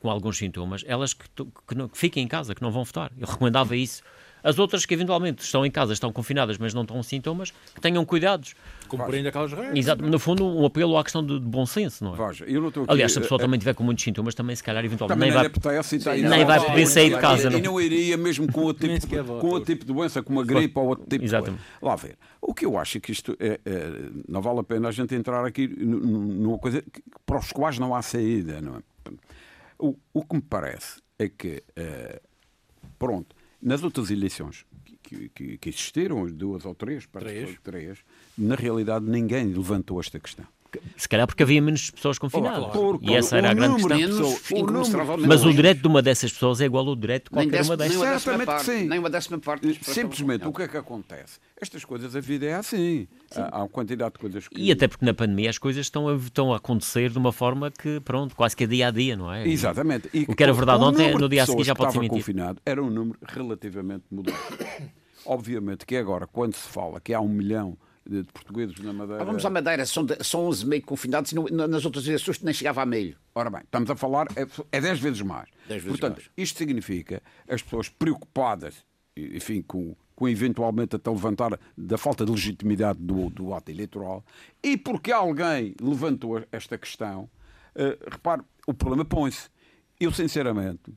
com alguns sintomas, elas que, que, não, que fiquem em casa, que não vão votar. Eu recomendava isso. As outras que eventualmente estão em casa, estão confinadas, mas não estão sintomas, que tenham cuidados. Cumprindo aquelas regras. Exato, no fundo, um apelo à questão de, de bom senso, não é? Veja, eu não estou aqui, Aliás, se a pessoa é, também tiver com muitos sintomas, também se calhar eventualmente nem vai, apetece, tá, nem vai poder sair de casa. E não iria mesmo com outro [laughs] tipo, com outro tipo de doença, como a gripe ou outro tipo Exatamente. de doença. Lá ver. O que eu acho é que isto é, é, não vale a pena a gente entrar aqui numa coisa que, para os quais não há saída, não é? O, o que me parece é que, é, pronto, nas outras eleições que, que, que existiram, duas ou três, três. três, na realidade ninguém levantou esta questão. Se calhar porque havia menos pessoas confinadas. Claro. E essa era a grande questão. Pessoas, Mas o direito de uma dessas pessoas é igual ao direito de qualquer uma dessas. Nem uma décima parte, sim. Nem uma décima parte Simplesmente, o que é que acontece? Estas coisas, a vida é assim. Há uma quantidade de coisas que... E até porque na pandemia as coisas estão a, estão a acontecer de uma forma que, pronto, quase que é dia a dia, não é? Exatamente. E o que era verdade ontem, no dia a seguir já pode ser mentira. confinado era um número relativamente modesto. [coughs] Obviamente que agora, quando se fala que há um milhão de portugueses na Madeira. Ah, vamos à Madeira, são, de, são 11 meio confinados e no, nas outras eleições nem chegava a meio. Ora bem, estamos a falar, é, é 10 vezes mais. 10 vezes Portanto, mais. isto significa as pessoas preocupadas, enfim, com, com eventualmente até levantar da falta de legitimidade do, do ato eleitoral, e porque alguém levantou esta questão, uh, repare, o problema põe-se. Eu, sinceramente,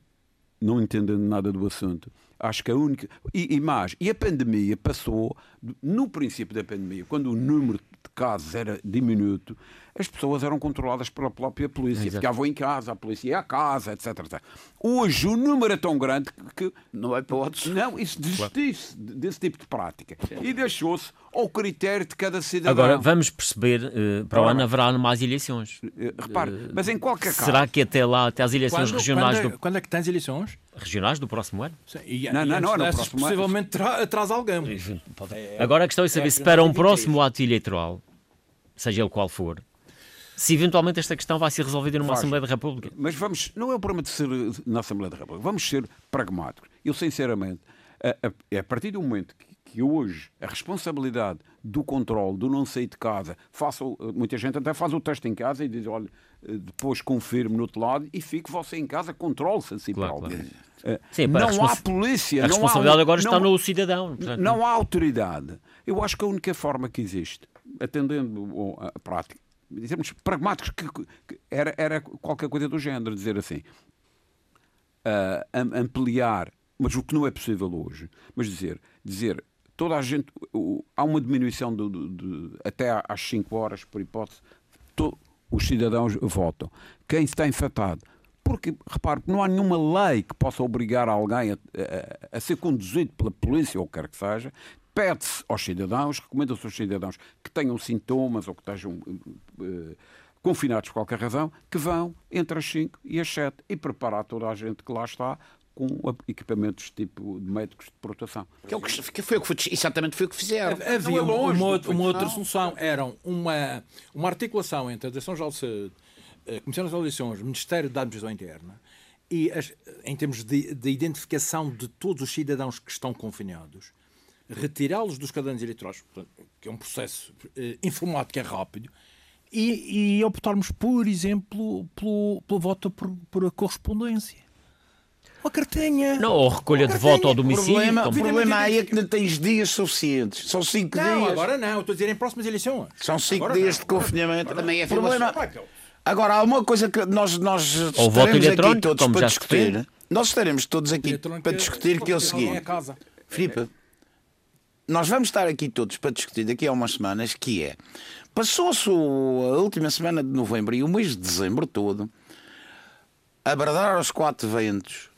não entendendo nada do assunto, Acho que a única. E, e mais, e a pandemia passou, no princípio da pandemia, quando o número de casos era diminuto, as pessoas eram controladas pela própria polícia. Exato. Ficavam em casa, a polícia ia à casa, etc, etc. Hoje o número é tão grande que. Não é hipótese. Não, isso desistiu-se desse tipo de prática. E deixou-se ao critério de cada cidadão. Agora, vamos perceber, uh, para o ano haverá mais eleições. Uh, repare, uh, mas em qualquer caso. Será que até lá, até as eleições quando, regionais. Quando é, do... quando é que tens eleições? Regionais do próximo ano? Sim, e, não, e não, não, não, próximo possivelmente tra atrás alguém. É, Agora a questão é saber é, se para um próximo ato eleitoral, seja ele qual for, se eventualmente esta questão vai ser resolvida numa Assembleia da República. Mas vamos, não é o problema de ser na Assembleia da República, vamos ser pragmáticos. Eu, sinceramente, a, a, a partir do momento que, que, hoje a responsabilidade do controle, do não sair de casa, faça, muita gente até faz o teste em casa e diz: olha, depois confirme no outro lado e fique você em casa, controle-se a si claro, próprio. Claro. Sim, não há polícia. A responsabilidade há, agora está não, no cidadão. Portanto, não há autoridade. Eu acho que a única forma que existe, atendendo a prática, dizemos pragmáticos, que, que, era, era qualquer coisa do género, dizer assim, uh, ampliar, mas o que não é possível hoje, mas dizer, dizer toda a gente, há uma diminuição de, de, de, até às 5 horas, por hipótese, to, os cidadãos votam. Quem está infectado porque, repare, não há nenhuma lei que possa obrigar alguém a, a, a ser conduzido pela polícia ou o que quer que seja. Pede-se aos cidadãos, recomenda-se aos cidadãos que tenham sintomas ou que estejam uh, confinados por qualquer razão, que vão entre as 5 e as 7 e preparar toda a gente que lá está com equipamentos tipo de médicos de proteção. Que, é o que foi, foi, exatamente foi o que fizeram. Havia é uma, uma, uma outra solução, era uma, uma articulação entre a Direção-Geral de Saúde a Comissão das Eleições, Ministério da Administração Interna, e as, em termos de, de, identificação de todos os cidadãos que estão confinados, retirá-los dos cadernos eleitorais, que é um processo eh, informático, é rápido, e, e, optarmos, por exemplo, pelo, pelo voto por, por correspondência. Uma cartinha. Não, ou recolha de voto ao domicílio. O problema, problema aí é que não tens dias suficientes. São cinco não, dias. agora não. Estou a dizer em próximas eleições. São cinco agora dias não. de confinamento. Também é problema. Agora, há uma coisa que nós, nós Ou estaremos aqui todos como para já discutir. Nós estaremos todos aqui para discutir que é o seguinte. Filipe, nós vamos estar aqui todos para discutir daqui a umas semanas que é passou-se a última semana de novembro e o mês de dezembro todo a bradar aos quatro ventos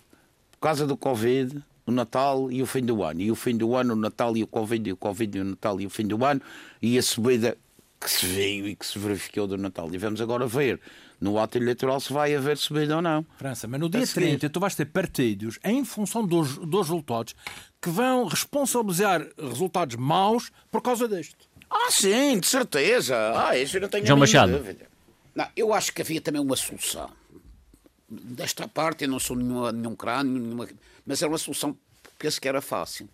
por causa do Covid, o Natal e o fim do ano. E o fim do ano, o Natal e o Covid, e o Covid e o Natal e o fim do ano, e a subida que se veio e que se verificou do Natal. E vamos agora ver no ato eleitoral se vai haver subida ou não. França, mas no dia 30 tu vais ter partidos em função dos, dos resultados que vão responsabilizar resultados maus por causa disto. Ah, sim, de certeza. Ah, isso eu não tenho João Machado. dúvida. Não, eu acho que havia também uma solução. Desta parte, eu não sou nenhuma, nenhum crânio, nenhuma, mas era uma solução que penso que era fácil.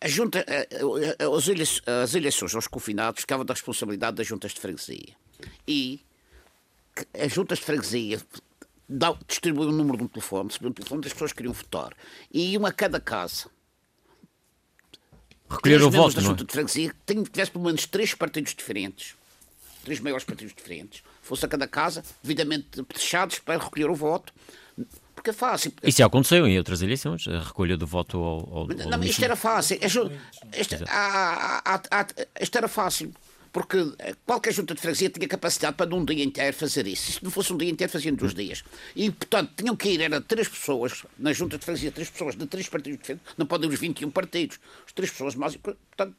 A junta, as, eleições, as eleições aos confinados ficavam da responsabilidade das juntas de freguesia. E as juntas de freguesia distribuíam o número de um telefone, um telefone das pessoas que queriam votar. E iam a cada casa. Recolher o voto, da é? junta de freguesia que tivesse pelo menos três partidos diferentes. Três maiores partidos diferentes. Fosse a cada casa, devidamente fechados para recolher o voto. Porque é fácil. Isso já aconteceu em outras eleições, a recolha do voto ao, ao, Não, isto era fácil. Isto, isto, há- há- isto era fácil. Porque qualquer junta de freguesia tinha capacidade para num dia inteiro fazer isso. Se não fosse um dia inteiro, faziam em dois dias. E, portanto, tinham que ir, era três pessoas, na junta de freguesia, três pessoas de três partidos diferentes, não podem os 21 partidos, as três pessoas mais, portanto,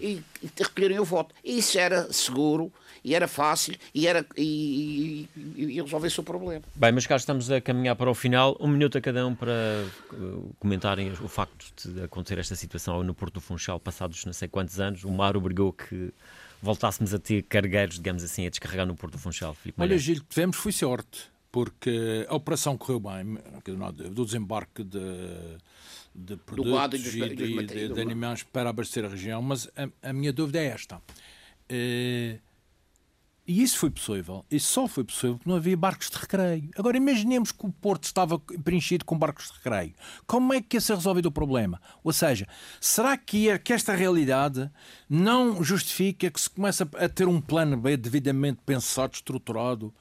e, e recolherem o voto. E isso era seguro, e era fácil, e, era, e, e, e resolvesse o problema. Bem, meus caros, estamos a caminhar para o final. Um minuto a cada um para uh, comentarem o facto de acontecer esta situação no Porto do Funchal, passados não sei quantos anos. O mar obrigou que voltássemos a ter cargueiros, digamos assim, a descarregar no Porto do Funchal. Filipe Olha. Gil, que tivemos foi sorte, porque a operação correu bem, do desembarque de, de produtos e dos- e de, de do- animais para abastecer a região, mas a, a minha dúvida é esta. Eh, e isso foi possível, isso só foi possível porque não havia barcos de recreio. Agora imaginemos que o Porto estava preenchido com barcos de recreio. Como é que ia ser resolvido o problema? Ou seja, será que, é- que esta realidade não justifica que se comece a, a ter um plano B devidamente pensado, estruturado?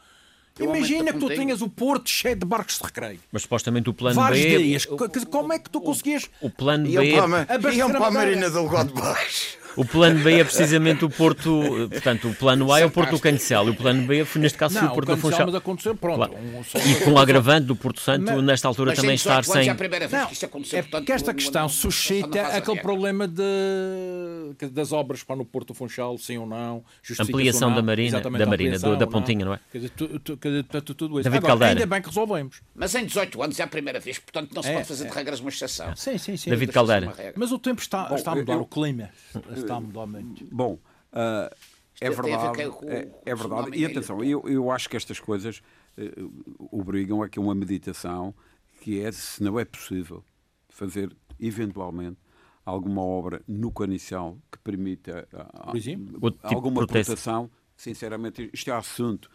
O aumento Imagina que tu tenhas o Porto cheio de barcos de recreio. Mas supostamente o plano Vários B. dias. Co- Como é que tu conseguias O plano Iam B. para, a ma- abastecer iam a para a. Marina do Lado de Baixo. O plano B é precisamente o Porto. Portanto, o plano A é o Porto do Cancelo e o plano B, foi, neste caso, foi o Não, Porto do Funchal. mas aconteceu, pronto. Claro. um- só- E com o agravante do Porto Santo, Mas- nesta altura, Mas também em 18 estar sem. é a primeira vez Não, que isso aconteceu. é portanto, porque esta questão suscita aquele problema de, das obras para no Porto do Funchal, sim ou não, Ampliação ou não, da Marina- da Marina, do- da pontinha, não é? Quer dizer, tu- tu- quer dizer, portanto, tudo isso. David Agora, Caldeira. ainda bem que resolvemos. Mas em 18 anos é a primeira vez, portanto não se É, pode fazer é. de regras uma exceção. Sim, sim, sim. David Caldeira. Mas o tempo está, está a mudar, o clima está a mudar muito. Bom, ah, é verdade. com- É, com é verdade. E atenção, eu, eu acho que estas coisas eh, obrigam a que uma meditação que é, se não é possível, fazer eventualmente alguma obra no Canicial que permita exemplo? Outro tipo alguma proteção. Sinceramente, isto é assunto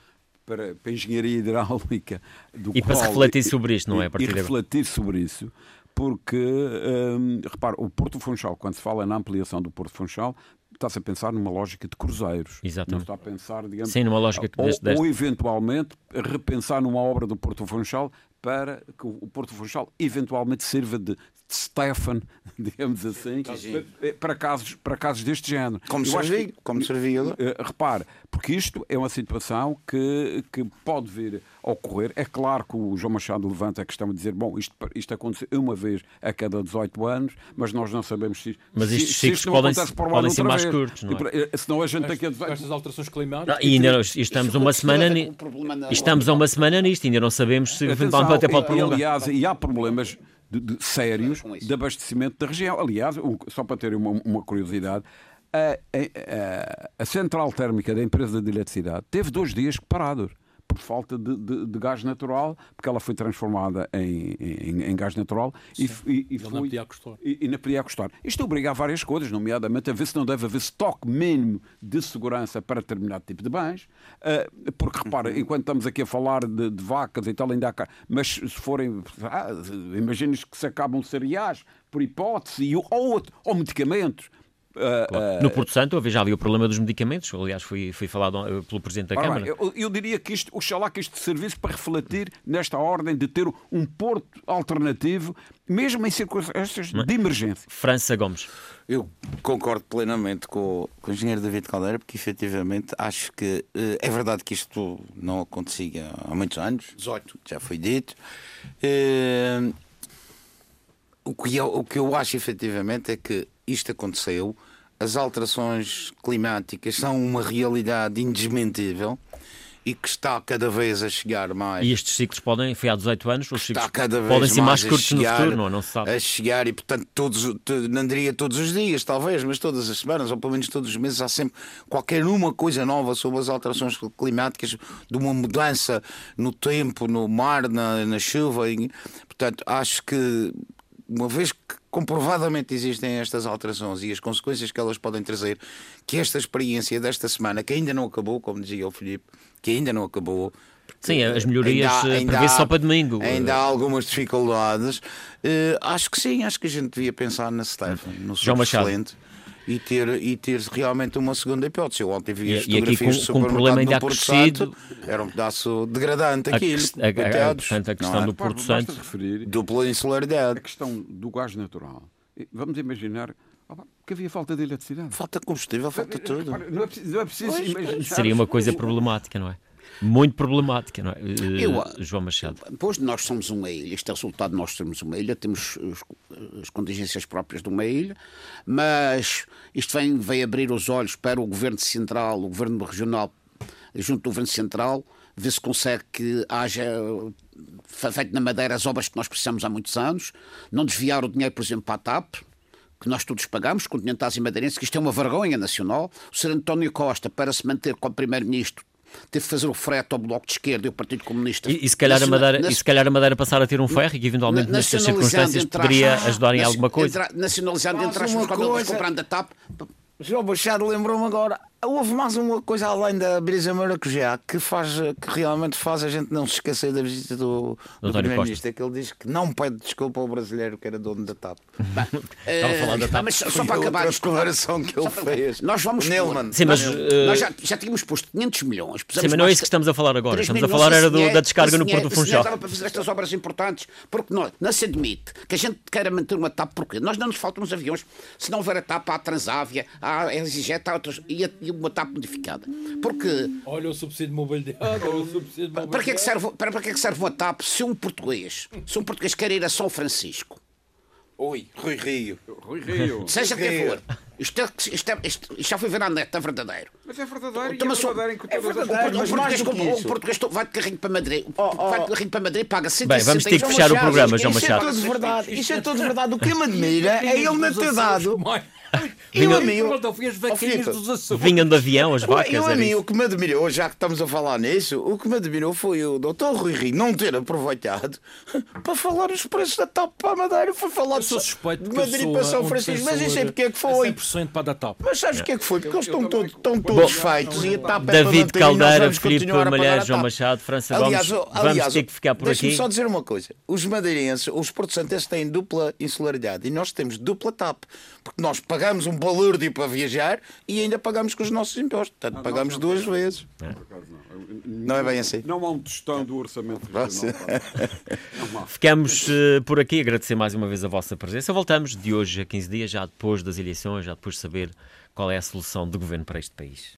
para, para a engenharia hidráulica do E para se qual- refletir sobre isto, não é? A e- e refletir sobre isso, porque, hum, repare, o Porto Funchal, quando se fala na ampliação do Porto Funchal, está-se a pensar numa lógica de cruzeiros. Exatamente. Não está a pensar, digamos... Sim, numa lógica ou, deste- deste- ou, eventualmente, repensar numa obra do Porto Funchal para que o Porto Funchal eventualmente sirva de Stefan, [laughs] digamos assim, para casos, para casos deste género. Como Eu que- como servia. eh, repare, porque isto é uma situação que, que pode vir a ocorrer. É claro que o João Machado levanta a questão de dizer: bom, isto, isto acontece uma vez a cada 18 anos, mas nós não sabemos se, Mas se, estes se ciclos isto não podem- acontece por um podem ser mais vez. curtos, não é? E eh, Senão a gente daqui a 18 Estas alterações climáticas. Ah, e ainda não- estamos uma tem semana ni- estamos a uma semana nisto, ainda não sabemos se Atenção, eventualmente até pode e- e, aliás, e há problemas de- de- sérios de abastecimento da região. Aliás, só para terem uma, uma curiosidade, a, a- a- a central térmica da empresa de eletricidade teve dois dias parados por falta de, de- de gás natural, porque ela foi transformada em, em- em gás natural e, e, e Ele não foi- podia custar. e, e não podia custar. Isto obriga a várias coisas, nomeadamente a ver se não deve haver estoque mínimo de segurança para determinado tipo de bens, ah, porque repara, enquanto estamos aqui a falar de, de vacas e tal, ainda há cá, mas se forem, ah, imagines que se acabam cereais, por hipótese, ou, outro- ou medicamentos. Ah, ah, No Porto Santo, já ali o problema dos medicamentos, aliás, foi, foi falado eh, pelo Presidente da Ora Câmara. eu, eu diria que isto, oxalá que isto servisse para refletir nesta ordem de ter um porto alternativo, mesmo em circunstâncias de emergência. França Gomes. Eu concordo plenamente com, o- com o engenheiro David Caldeira, porque efetivamente acho que eh, é verdade que isto não acontecia há muitos anos, 18, já foi dito. Eh, o, que eu, o que eu acho efetivamente é que isto aconteceu, as alterações climáticas são uma realidade indesmentível e que está cada vez a chegar mais. E estes ciclos podem, foi há 18 anos, os ciclos está cada vez podem ser mais a curtos no chegar, futuro, não, não se sabe. A chegar e, portanto, todos, não diria todos os dias, talvez, mas todas as semanas, ou pelo menos todos os meses, há sempre qualquer uma coisa nova sobre as alterações climáticas, de uma mudança no tempo, no mar, na, na chuva. E, portanto, acho que, uma vez que comprovadamente existem estas alterações e as consequências que elas podem trazer, que esta experiência desta semana, que ainda não acabou, como dizia o Filipe, que ainda não acabou, Sim, as melhorias Ainda há- eh, há- só para domingo. Ainda há algumas dificuldades. Eh, acho que sim, acho que a gente devia pensar na Stefan, no Machado. excelente. E ter, e ter realmente uma segunda hipótese. Eu ontem vi E- as e aqui fotografias com- do com um problema supermercado ainda no Porto acrescido. Santo. Era um pedaço degradante A aquilo. a- a- coitados, portanto, a questão é? do Porto Santo. referir Dupla a insularidade. questão do gás natural. Vamos imaginar que havia falta de eletricidade. Falta combustível, falta tudo. Não é preciso, não é preciso imaginar. Seria uma coisa problemática, não é? Muito problemática, não é? Eh, Eu, João Machado. Pois nós somos uma ilha, isto é resultado de nós sermos uma ilha, temos os- as contingências próprias de uma ilha, mas isto vem, vem abrir os olhos para o governo central, o governo regional, junto do governo central, ver se consegue que haja fe- feito na Madeira as obras que nós precisamos há muitos anos, não desviar o dinheiro, por exemplo, para a TAP, que nós todos pagamos, continentais e madeirenses, que isto é uma vergonha nacional. O Sr. António Costa, para se manter como Primeiro-Ministro, teve que fazer o frete ao Bloco de Esquerda e ao Partido Comunista. E, e se calhar a Naciona- Madeira, nas- e se calhar a Madeira passar a ter um ferro e que eventualmente na- nestas circunstâncias poderia aspas, ajudar em alguma coisa. entre- nacionalizando entre aspas, comprando a TAP. João Machado lembrou-me agora. Houve mais uma coisa além da brisa maracujá que, faz, que realmente faz a gente não se esquecer da visita do, do Primeiro-Ministro. É que ele diz que não pede desculpa ao brasileiro que era dono da TAP. [laughs] Estava a falar da Eh, TAP. mas só Foi para acabar. outra declaração que ele fez. Nós vamos. Neumann. Sim, mas, nós, eh, nós já, já tínhamos posto 500 milhões. Sim, mas não é isso que estamos a falar agora. Estamos a falar era do- da descarga no Porto do Funchal. Estava para fazer estas obras importantes, porque não, não se admite que a gente queira manter uma TAP, porque nós não nos faltam os aviões. Se não houver a TAP, há a Transávia, há a EasyJet, há outras, e, a- e uma TAP modificada. Porque Olha o subsídio de mobilidade, olha o subsídio de mobilidade. para que, é que serve, para, para que é que serve uma TAP se um português, se um português quer ir a São Francisco, Oi, Rui Rio. Rui Rio. seja quem Rio. for, isto, é, isto, é, isto, isto já foi ver na net, é verdadeiro. Mas é verdadeiro, Então, é mas o- verdadeiro em que é todas as- verdade. Um mas português, mais do que compra- isso. português vai de carrinho para Madrid, Oh, oh. vai de carrinho para Madrid, paga 160 Bem, vamos ter que euros. fechar o programa, João Isso é Machado. tudo verdade. Isso é tudo verdade. O que me admira é ele não ter dado. Eu Eu, a a mim, mim, eu. Vinham de avião as vacas. Eu, a era mim, isso. o que me admirou, já que estamos a falar nisso, o que me admirou foi o doutor Rui Rio não ter aproveitado [laughs] para falar os preços da TAP para a Madeira. Foi falar Eu de, sou suspeito de porque eu Madrid para a- São Francisco. Mas isso é porque é que foi. 100% para a TAP. Mas sabes o que é que foi? Porque eles estão todos, estão todos feitos e a TAP é David Caldeira, vamos Filipe a João. Machado, França Aliás, Vamos aliás, ter que ficar por deixa-me aqui. só dizer uma coisa. Os madeirenses, os portugueses têm dupla insularidade e nós temos dupla TAP. Porque nós pagamos um balúrdio para viajar e ainda pagamos com os nossos impostos. Portanto, pagamos não, duas vezes. Por acaso não. Não é bem assim. Não há um tostão do orçamento regional. [laughs] Não. Ficamos eh, por aqui, agradecer mais uma vez a vossa presença. Voltamos de hoje a 15 dias, já depois das eleições, já depois de saber qual é a solução de governo para este país.